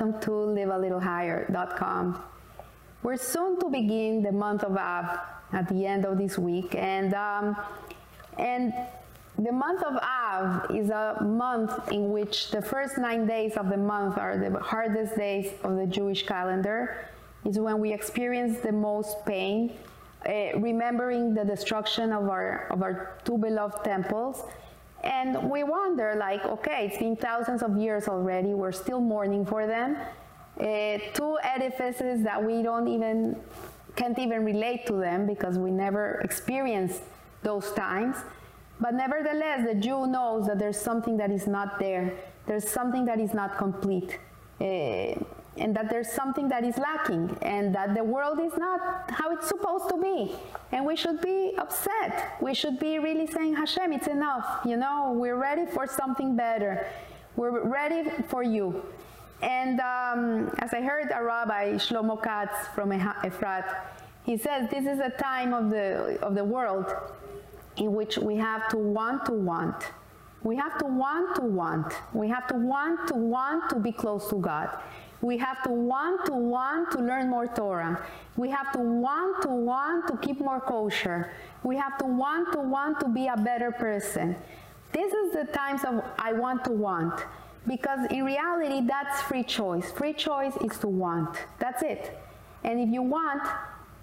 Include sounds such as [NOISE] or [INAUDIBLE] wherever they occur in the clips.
welcome to livealittlehigher.com. We're soon to begin the month of Av at the end of this week, and um, and the month of Av is a month in which the first nine days of the month are the hardest days of the Jewish calendar. Is when we experience the most pain, uh, remembering the destruction of our of our two beloved temples and we wonder, like, okay, it's been thousands of years already, we're still mourning for them. Uh, two edifices that we don't even, can't even relate to them because we never experienced those times. But nevertheless, the Jew knows that there's something that is not there. There's something that is not complete. Uh, and that there's something that is lacking and that the world is not how it's supposed to be. And we should be upset. We should be really saying, Hashem, it's enough. You know, we're ready for something better. We're ready for you. And um, as I heard a rabbi, Shlomo Katz from Efrat, he says this is a time of the, of the world in which we have to want to want. We have to want to want. We have to want to want to be close to God. We have to want to want to learn more Torah. We have to want to want to keep more kosher. We have to want to want to be a better person. This is the times of I want to want. Because in reality, that's free choice. Free choice is to want. That's it. And if you want,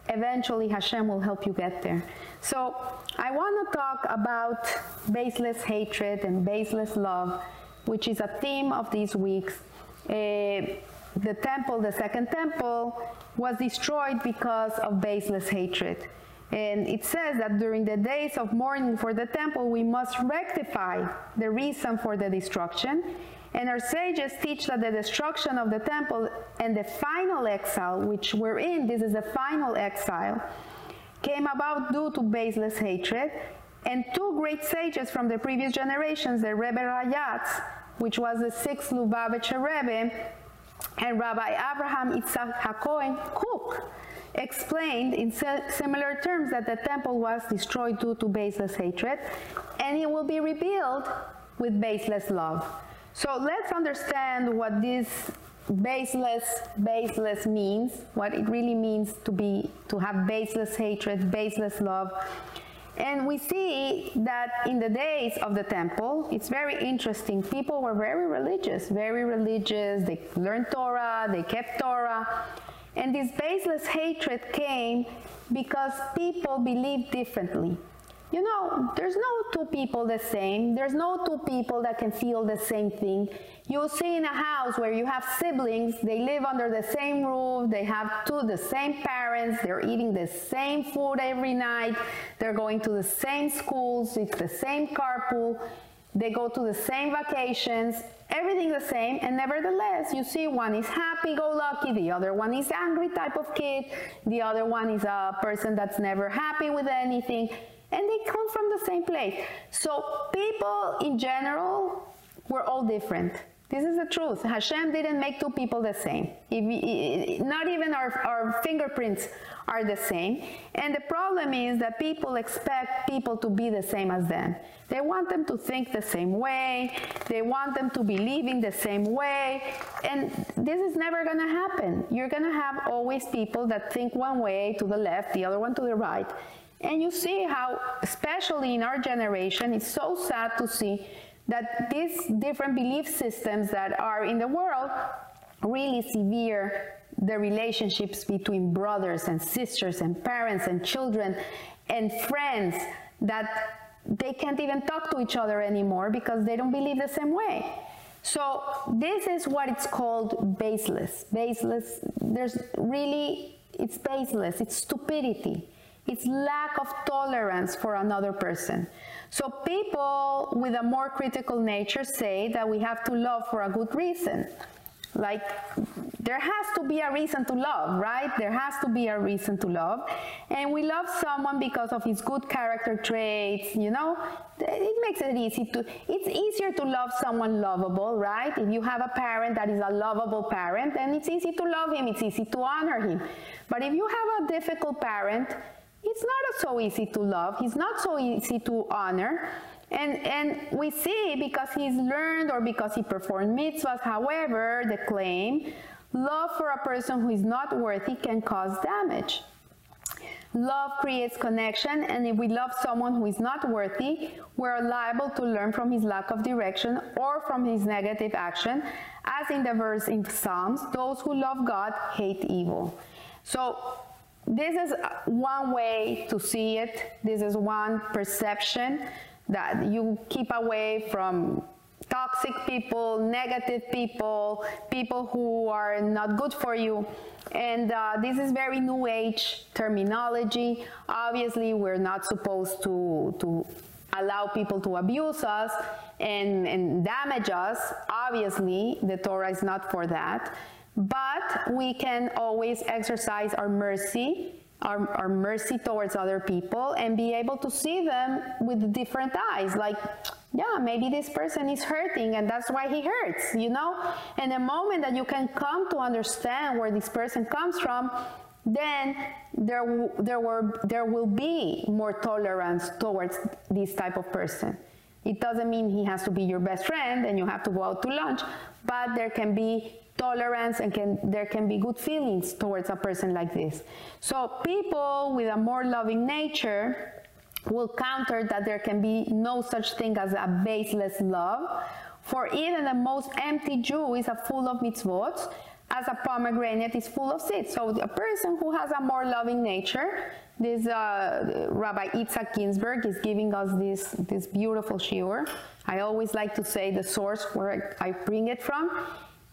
eventually Hashem will help you get there. So I want to talk about baseless hatred and baseless love, which is a theme of these weeks. Uh, the temple, the second temple, was destroyed because of baseless hatred. And it says that during the days of mourning for the temple, we must rectify the reason for the destruction. And our sages teach that the destruction of the temple and the final exile, which we're in, this is the final exile, came about due to baseless hatred. And two great sages from the previous generations, the Rebbe Rayatz, which was the sixth Lubavitcher Rebbe, and Rabbi Abraham Yitzhak HaKohen Kook explained in similar terms that the temple was destroyed due to baseless hatred and it will be rebuilt with baseless love. So let's understand what this baseless baseless means, what it really means to be to have baseless hatred, baseless love. And we see that in the days of the temple, it's very interesting. People were very religious, very religious. They learned Torah, they kept Torah. And this baseless hatred came because people believed differently. You know, there's no two people the same. There's no two people that can feel the same thing. You'll see in a house where you have siblings, they live under the same roof, they have two the same parents, they're eating the same food every night, they're going to the same schools, it's the same carpool, they go to the same vacations, everything the same, and nevertheless, you see one is happy-go-lucky, the other one is angry type of kid, the other one is a person that's never happy with anything and they come from the same place. So people in general were all different. This is the truth. Hashem didn't make two people the same. If, not even our, our fingerprints are the same. And the problem is that people expect people to be the same as them. They want them to think the same way. They want them to believe in the same way. And this is never going to happen. You're going to have always people that think one way to the left, the other one to the right. And you see how, especially in our generation, it's so sad to see that these different belief systems that are in the world really severe the relationships between brothers and sisters and parents and children and friends that they can't even talk to each other anymore because they don't believe the same way. So this is what it's called baseless. Baseless, there's really, it's baseless, it's stupidity. It's lack of tolerance for another person. So people with a more critical nature say that we have to love for a good reason. Like there has to be a reason to love, right? There has to be a reason to love. And we love someone because of his good character traits, you know? It makes it easy to, it's easier to love someone lovable, right? If you have a parent that is a lovable parent, then it's easy to love him, it's easy to honor him. But if you have a difficult parent, it's not so easy to love, he's not so easy to honor, And, and we see because he's learned or because he performed mitzvahs, however, the claim, love for a person who is not worthy can cause damage. Love creates connection, and if we love someone who is not worthy, we're liable to learn from his lack of direction or from his negative action, as in the verse in Psalms those who love God hate evil. So, this is one way to see it, this is one perception that you keep away from toxic people, negative people, people who are not good for you. And uh, this is very new age terminology. Obviously, we're not supposed to, to allow people to abuse us and, and damage us. Obviously, the Torah is not for that. But we can always exercise our mercy our, our, mercy towards other people and be able to see them with different eyes. Like yeah maybe this person is hurting and that's why he hurts you know? And the moment that you can come to understand where this person comes from then there there were there will be more tolerance towards this type of person. It doesn't mean he has to be your best friend and you have to go out to lunch but there can be tolerance and can, there can be good feelings towards a person like this. So people with a more loving nature will counter that there can be no such thing as a baseless love. For even the most empty Jew is a full of mitzvot, as a pomegranate is full of seeds. So a person who has a more loving nature, this uh, Rabbi Itzhak Ginsburgh is giving us this, this beautiful shiur. I always like to say the source where I bring it from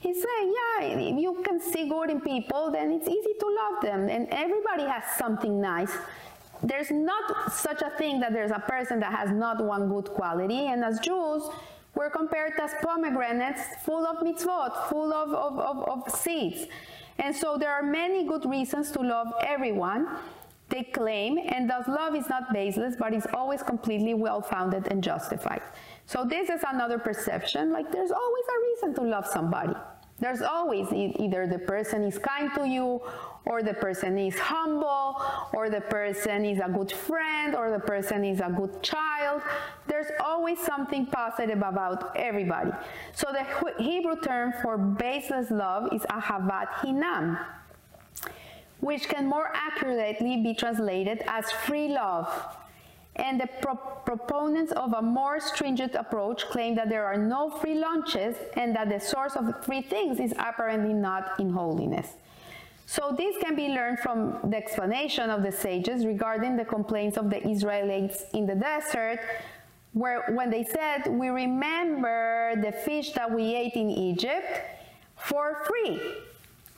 He's saying, yeah, you can see good in people, then it's easy to love them. And everybody has something nice. There's not such a thing that there's a person that has not one good quality. And as Jews, we're compared as pomegranates full of mitzvot, full of, of, of, of seeds. And so there are many good reasons to love everyone they claim, and thus love is not baseless, but is always completely well founded and justified. So this is another perception, like there's always a reason to love somebody. There's always either the person is kind to you, or the person is humble, or the person is a good friend, or the person is a good child. There's always something positive about everybody. So the Hebrew term for baseless love is ahavat hinam, which can more accurately be translated as free love and the pro proponents of a more stringent approach claim that there are no free lunches and that the source of free things is apparently not in holiness. So this can be learned from the explanation of the sages regarding the complaints of the Israelites in the desert, where when they said, we remember the fish that we ate in Egypt for free,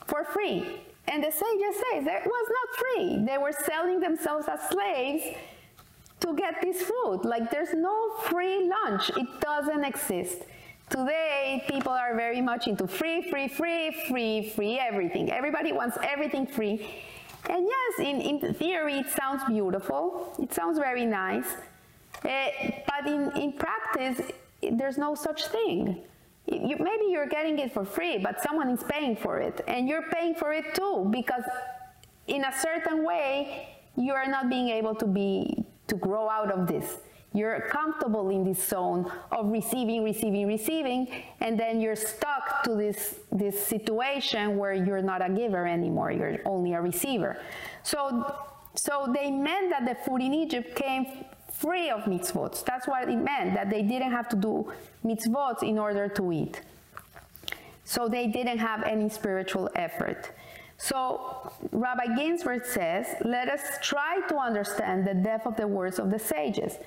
for free. And the sages say that it was not free. They were selling themselves as slaves to get this food. Like there's no free lunch. It doesn't exist. Today, people are very much into free, free, free, free, free everything. Everybody wants everything free. And yes, in, in theory, it sounds beautiful. It sounds very nice. Uh, but in, in practice, there's no such thing. You, maybe you're getting it for free, but someone is paying for it. And you're paying for it too, because in a certain way, you are not being able to be to grow out of this. You're comfortable in this zone of receiving, receiving, receiving, and then you're stuck to this, this situation where you're not a giver anymore, you're only a receiver. So, so they meant that the food in Egypt came free of mitzvot. That's what it meant, that they didn't have to do mitzvot in order to eat. So they didn't have any spiritual effort. So Rabbi Ginsburgh says, let us try to understand the depth of the words of the sages.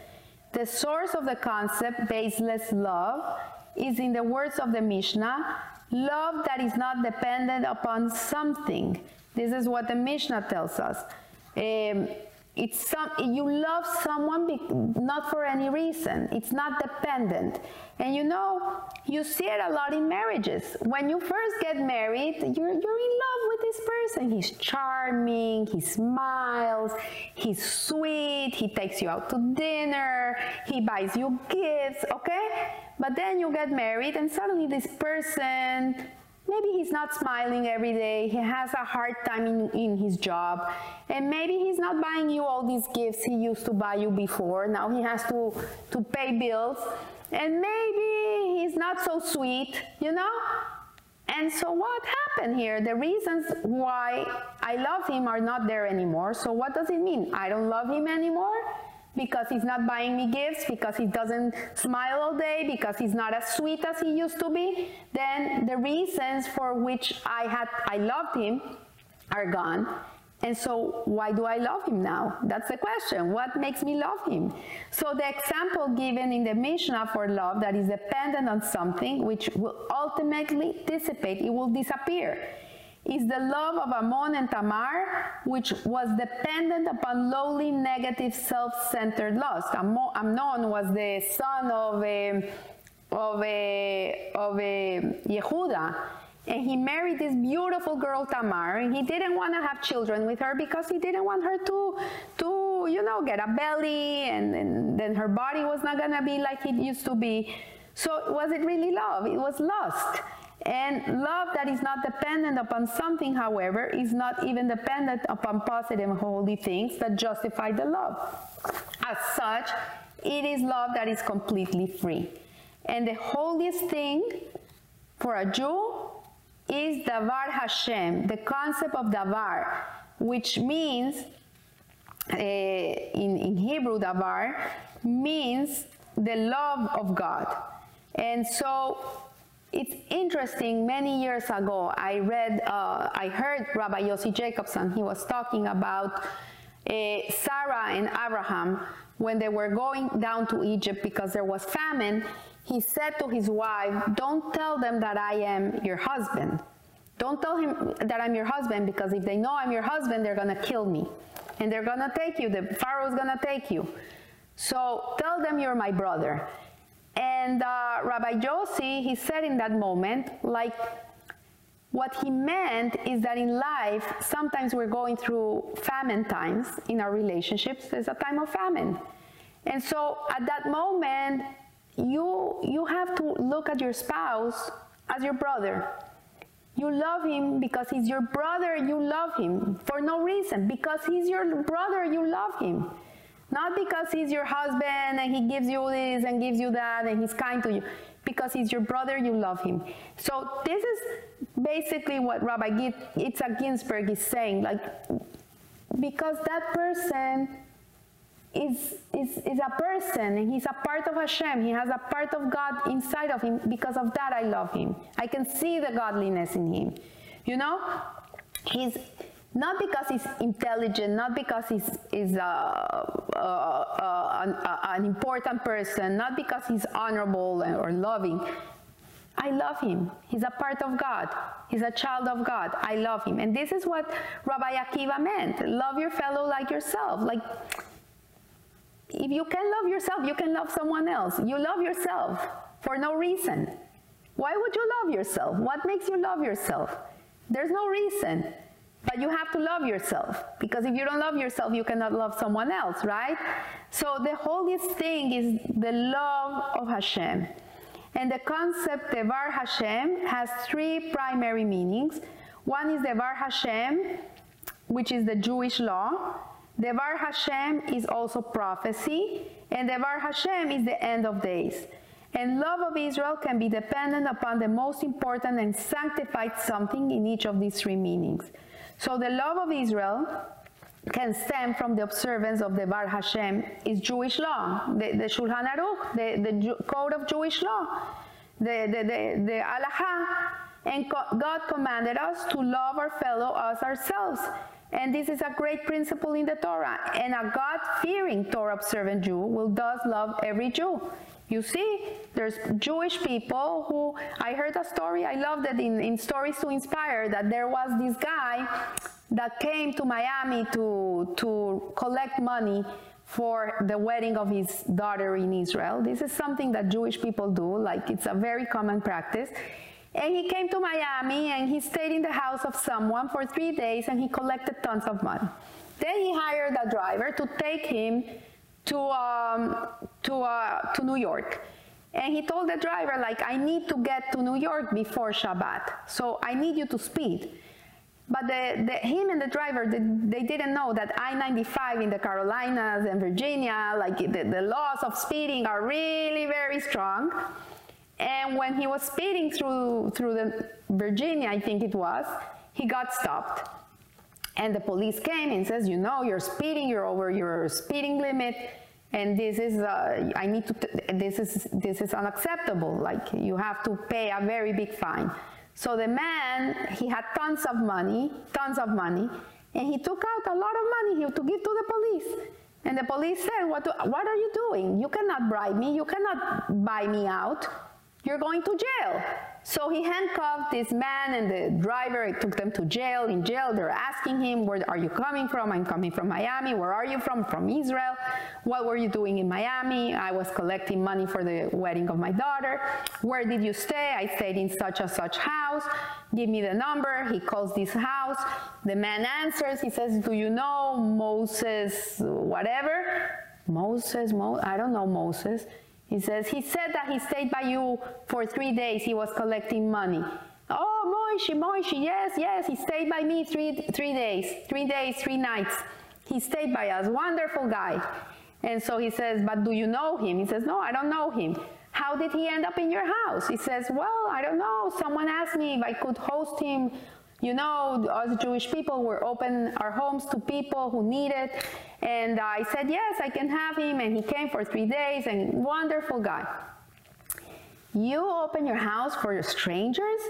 The source of the concept, baseless love, is in the words of the Mishnah, love that is not dependent upon something. This is what the Mishnah tells us. Um, it's some, you love someone be, not for any reason. It's not dependent. And you know, you see it a lot in marriages. When you first get married, you're, you're in love with this person. He's charming, he smiles, he's sweet, he takes you out to dinner, he buys you gifts, okay? But then you get married and suddenly this person maybe he's not smiling every day, he has a hard time in, in his job, and maybe he's not buying you all these gifts he used to buy you before. Now he has to, to pay bills, and maybe he's not so sweet, you know? And so what happened here? The reasons why I love him are not there anymore. So what does it mean? I don't love him anymore? Because he's not buying me gifts, because he doesn't smile all day, because he's not as sweet as he used to be, then the reasons for which I had I loved him are gone. And so why do I love him now? That's the question. What makes me love him? So the example given in the Mishnah for love that is dependent on something which will ultimately dissipate, it will disappear is the love of Amnon and Tamar, which was dependent upon lowly, negative, self-centered lust. Amnon was the son of a, of a, of a Yehuda, and he married this beautiful girl Tamar, and he didn't want to have children with her because he didn't want her to, to you know, get a belly, and, and then her body was not going to be like it used to be. So was it really love? It was lust. And love that is not dependent upon something, however, is not even dependent upon positive and holy things that justify the love. As such, it is love that is completely free. And the holiest thing for a Jew is Davar Hashem, the concept of Davar, which means, uh, in, in Hebrew, Davar means the love of God. And so it's interesting, many years ago, I read, uh, I heard Rabbi Yossi Jacobson, he was talking about uh, Sarah and Abraham when they were going down to Egypt because there was famine. He said to his wife, Don't tell them that I am your husband. Don't tell him that I'm your husband because if they know I'm your husband, they're going to kill me. And they're going to take you. The Pharaoh's going to take you. So tell them you're my brother. And uh, Rabbi Yossi, he said in that moment, like, what he meant is that in life, sometimes we're going through famine times in our relationships. There's a time of famine. And so at that moment, you, you have to look at your spouse as your brother. You love him because he's your brother, you love him for no reason. Because he's your brother, you love him. Not because he's your husband and he gives you this and gives you that and he's kind to you. Because he's your brother, you love him. So this is basically what Rabbi Yitzhak Ginsburgh is saying. Like, because that person is, is, is a person and he's a part of Hashem. He has a part of God inside of him. Because of that, I love him. I can see the godliness in him. You know? He's not because he's intelligent, not because he's, he's uh, uh, uh, an, an, important person, not because he's honorable or loving. I love him. He's a part of God. He's a child of God. I love him. And this is what Rabbi Akiva meant. Love your fellow like yourself. Like, if you can love yourself, you can love someone else. You love yourself for no reason. Why would you love yourself? What makes you love yourself? There's no reason. But you have to love yourself because if you don't love yourself, you cannot love someone else, right? So the holiest thing is the love of Hashem. And the concept Devar Hashem has three primary meanings. One is Devar Hashem, which is the Jewish law. Devar Hashem is also prophecy. And Devar Hashem is the end of days. And love of Israel can be dependent upon the most important and sanctified something in each of these three meanings. So the love of Israel can stem from the observance of Devar Hashem is Jewish law, the, the Shulchan Aruch, the, the code of Jewish law, the, the, the, the Halacha. And God commanded us to love our fellow as ourselves. And this is a great principle in the Torah. And a God fearing Torah observant Jew will thus love every Jew. You see, there's Jewish people who, I heard a story, I loved it in, in Stories to Inspire, that there was this guy that came to Miami to, to collect money for the wedding of his daughter in Israel. This is something that Jewish people do, like it's a very common practice. And he came to Miami and he stayed in the house of someone for three days and he collected tons of money. Then he hired a driver to take him to, um, to, uh, to New York. And he told the driver, like, I need to get to New York before Shabbat, so I need you to speed. But the, the, him and the driver, they, they didn't know that I-95 in the Carolinas and Virginia, like the, the laws of speeding are really very strong. And when he was speeding through, through the Virginia, I think it was, he got stopped. And the police came and says, you know, you're speeding, you're over your speeding limit and this is uh, I need to this is this is unacceptable. Like you have to pay a very big fine. So the man he had tons of money, tons of money, and he took out a lot of money here to give to the police. And the police said, "What do, what are you doing? You cannot bribe me. You cannot buy me out. You're going to jail." So he handcuffed this man and the driver. He took them to jail. In jail, they're asking him, Where are you coming from? I'm coming from Miami. Where are you from? From Israel. What were you doing in Miami? I was collecting money for the wedding of my daughter. Where did you stay? I stayed in such and such house. Give me the number. He calls this house. The man answers. He says, Do you know Moses, whatever? Moses, Mo I don't know Moses. He says, he said that he stayed by you for three days. He was collecting money. Oh, Moishi, Moishi, yes, yes, he stayed by me three, three days, three days, three nights. He stayed by us, wonderful guy. And so he says, but do you know him? He says, no, I don't know him. How did he end up in your house? He says, well, I don't know. Someone asked me if I could host him you know, us Jewish people, were open our homes to people who need it. And I said, yes, I can have him. And he came for three days and wonderful guy. You open your house for strangers?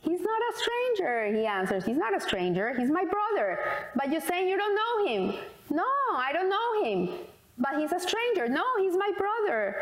He's not a stranger, he answers. He's not a stranger. He's my brother. But you're saying you don't know him. No, I don't know him. But he's a stranger. No, he's my brother.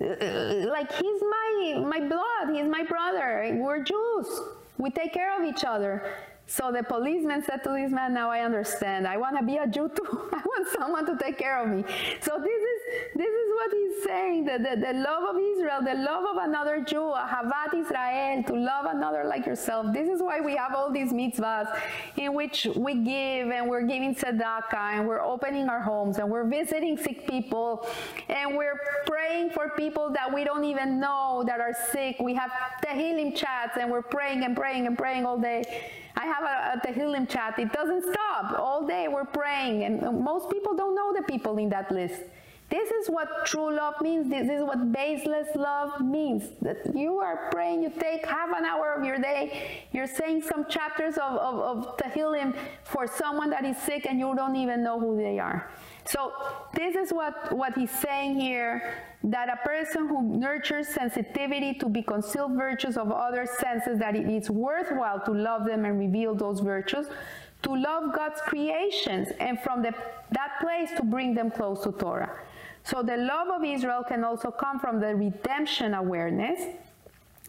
Uh, like he's my my blood. He's my brother. We're Jews. We take care of each other. So the policeman said to this man, now I understand. I want to be a Jew too. [LAUGHS] I want someone to take care of me. So this is, this is what he's saying, the, the, the love of Israel, the love of another Jew, Ahavat Israel, to love another like yourself. This is why we have all these mitzvahs in which we give and we're giving tzedakah and we're opening our homes and we're visiting sick people and we're praying for people that we don't even know that are sick. We have Tehillim chats and we're praying and praying and praying all day. I have a, a Tehillim chat. It doesn't stop. All day we're praying. And most people don't know the people in that list. This is what true love means. This is what baseless love means. That you are praying, you take half an hour of your day, you're saying some chapters of, of, of Tehillim for someone that is sick and you don't even know who they are. So this is what, what he's saying here, that a person who nurtures sensitivity to be concealed virtues of other senses, that it is worthwhile to love them and reveal those virtues, to love God's creations, and from the, that place to bring them close to Torah. So the love of Israel can also come from the redemption awareness,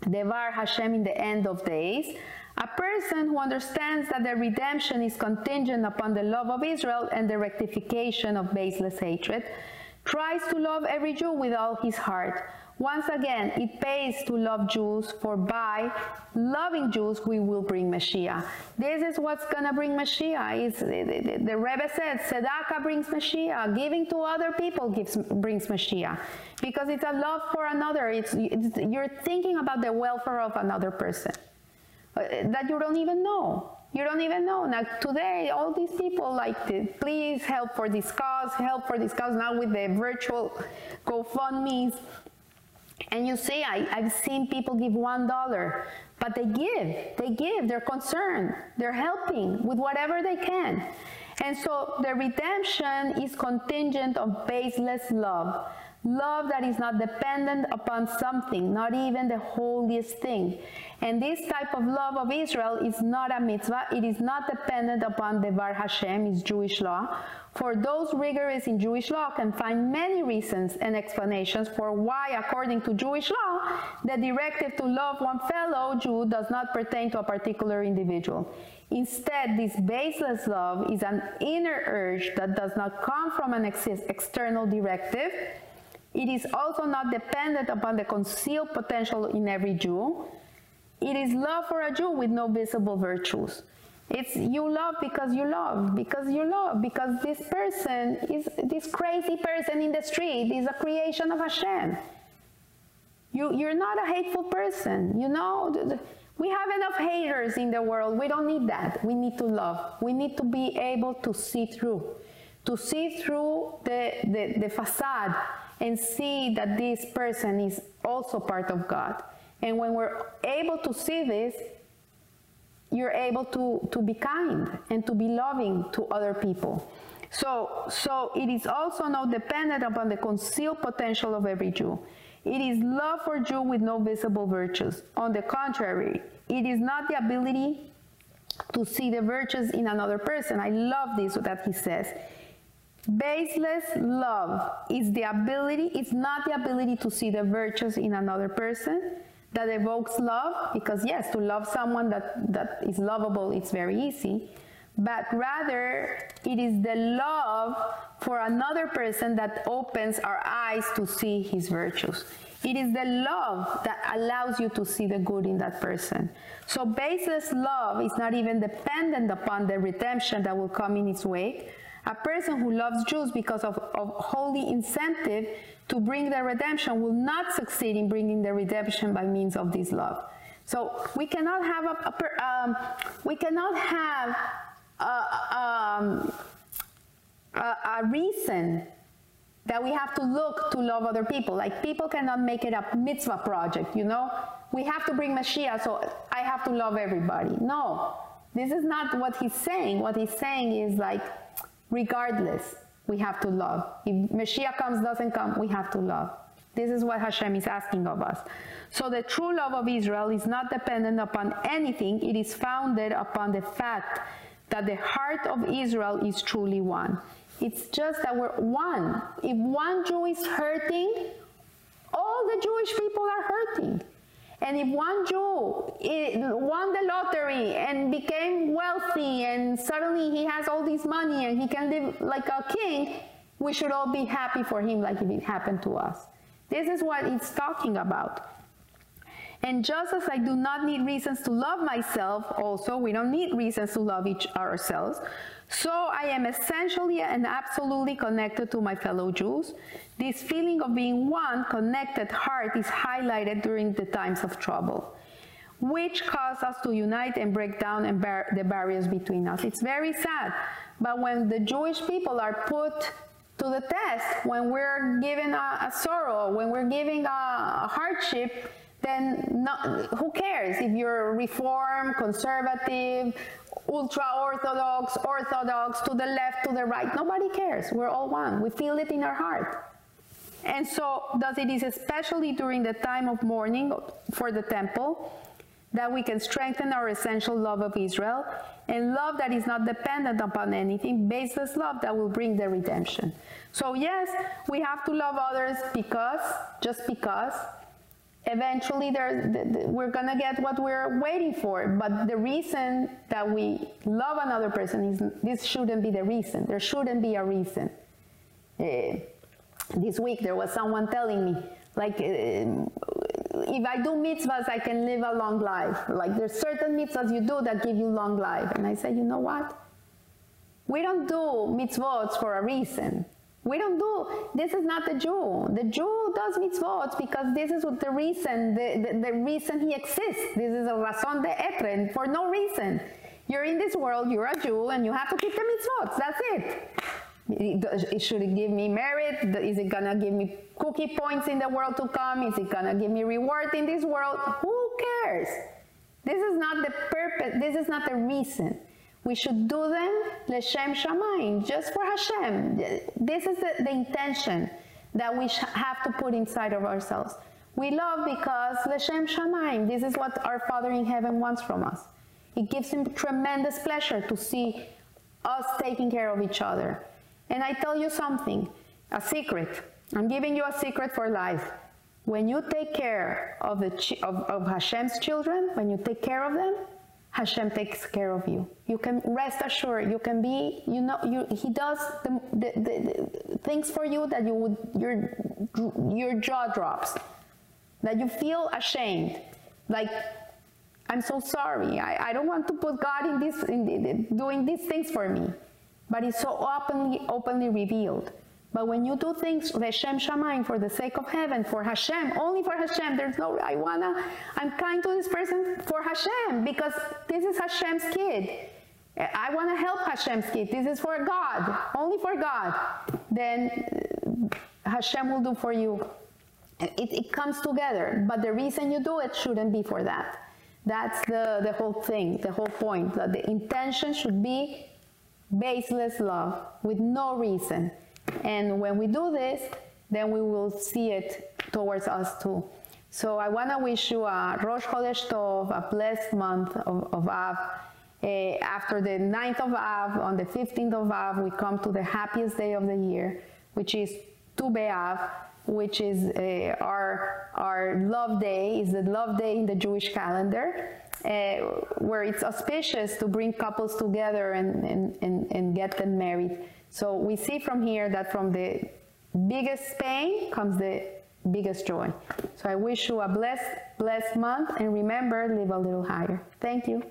Devar Hashem in the end of days, a person who understands that the redemption is contingent upon the love of Israel and the rectification of baseless hatred, tries to love every Jew with all his heart. Once again, it pays to love Jews, for by loving Jews, we will bring Mashiach. This is what's to bring Mashiach. It's, the, the, the Rebbe said, Tzedakah brings Mashiach. Giving to other people gives, brings Mashiach. Because it's a love for another. It's, it's, you're thinking about the welfare of another person. Uh, that you don't even know. You don't even know. Now, today, all these people like, to, please help for this cause, help for this cause. Now, with the virtual GoFundMe's, and you say, I, I've seen people give one dollar, but they give, they give, they're concerned, they're helping with whatever they can. And so the redemption is contingent on baseless love. Love that is not dependent upon something, not even the holiest thing. And this type of love of Israel is not a mitzvah. It is not dependent upon Devar Hashem, is Jewish law. For those rigorous in Jewish law can find many reasons and explanations for why, according to Jewish law, the directive to love one fellow Jew does not pertain to a particular individual. Instead, this baseless love is an inner urge that does not come from an ex external directive, it is also not dependent upon the concealed potential in every Jew. It is love for a Jew with no visible virtues. It's you love because you love, because you love, because this person is this crazy person in the street is a creation of Hashem. You, you're not a hateful person. You know, we have enough haters in the world. We don't need that. We need to love. We need to be able to see through, to see through the, the, the facade and see that this person is also part of God. And when we're able to see this, you're able to, to be kind and to be loving to other people. So, so it is also not dependent upon the concealed potential of every Jew. It is love for Jew with no visible virtues. On the contrary, it is not the ability to see the virtues in another person. I love this that he says. Baseless love is the ability, it's not the ability to see the virtues in another person that evokes love, because yes, to love someone that, that is lovable, it's very easy but rather it is the love for another person that opens our eyes to see his virtues. It is the love that allows you to see the good in that person. So baseless love is not even dependent upon the redemption that will come in its wake. A person who loves Jews because of, of holy incentive to bring the redemption will not succeed in bringing the redemption by means of this love. So we cannot have a, a um, we cannot have um, a, a reason that we have to look to love other people. Like people cannot make it a mitzvah project, you know? We have to bring Mashiach, so I have to love everybody. No, this is not what he's saying. What he's saying is like, regardless, we have to love. If Mashiach comes, doesn't come, we have to love. This is what Hashem is asking of us. So the true love of Israel is not dependent upon anything. It is founded upon the fact that the heart of Israel is truly one. It's just that we're one. If one Jew is hurting, all the Jewish people are hurting. And if one Jew won the lottery and became wealthy and suddenly he has all this money and he can live like a king, we should all be happy for him like if it happened to us. This is what it's talking about. And just as I do not need reasons to love myself, also, we don't need reasons to love each ourselves. So I am essentially and absolutely connected to my fellow Jews. This feeling of being one connected heart is highlighted during the times of trouble, which cause us to unite and break down and bar the barriers between us. It's very sad, but when the Jewish people are put to the test, when we're given a, a sorrow, when we're giving a, a hardship, then not, who cares if you're reform, conservative, ultra orthodox, orthodox, to the left, to the right? Nobody cares. We're all one. We feel it in our heart. And so, thus, it is especially during the time of mourning for the temple that we can strengthen our essential love of Israel and love that is not dependent upon anything, baseless love that will bring the redemption. So, yes, we have to love others because, just because, eventually we're going to get what we're waiting for. But the reason that we love another person is this shouldn't be the reason. There shouldn't be a reason. Uh, this week there was someone telling me, like, uh, if I do mitzvahs, I can live a long life. Like, there's certain mitzvahs you do that give you long life. And I said, you know what? We don't do mitzvahs for a reason. We don't do, this is not the Jew. The Jew does mitzvot because this is the reason, the, the, the reason he exists. This is a raison d'être, for no reason. You're in this world, you're a Jew, and you have to keep the mitzvot. That's it. It, should give me merit? Is it gonna give me cookie points in the world to come? Is it gonna give me reward in this world? Who cares? This is not the purpose, this is not the reason. We should do them l'shem shamayim, just for Hashem. This is the, the intention that we have to put inside of ourselves. We love because l'shem shamayim. This is what our Father in heaven wants from us. It gives him tremendous pleasure to see us taking care of each other. And I tell you something, a secret. I'm giving you a secret for life. When you take care of, the, of, of Hashem's children, when you take care of them, Hashem takes care of you. You can rest assured. You can be, you know, you, He does the, the, the, the things for you that you would your your jaw drops, that you feel ashamed, like I'm so sorry. I, I don't want to put God in this in doing these things for me, but it's so openly openly revealed. But when you do things l'shem shamayim for the sake of heaven, for Hashem, only for Hashem, there's no, I wanna, I'm kind to this person for Hashem because this is Hashem's kid. I wanna help Hashem's kid. This is for God, only for God. Then uh, Hashem will do for you. It, it comes together. But the reason you do it shouldn't be for that. That's the, the whole thing, the whole point. That the intention should be baseless love with no reason. And when we do this, then we will see it towards us too. So I want to wish you a Rosh Chodesh Tov, a blessed month of, of Av. Uh, after the 9th of Av, on the 15th of Av, we come to the happiest day of the year, which is Tu B'Av, which is uh, our, our love day, is the love day in the Jewish calendar. Uh, where it's auspicious to bring couples together and, and, and, and get them married. So we see from here that from the biggest pain comes the biggest joy. So I wish you a blessed, blessed month and remember, live a little higher. Thank you.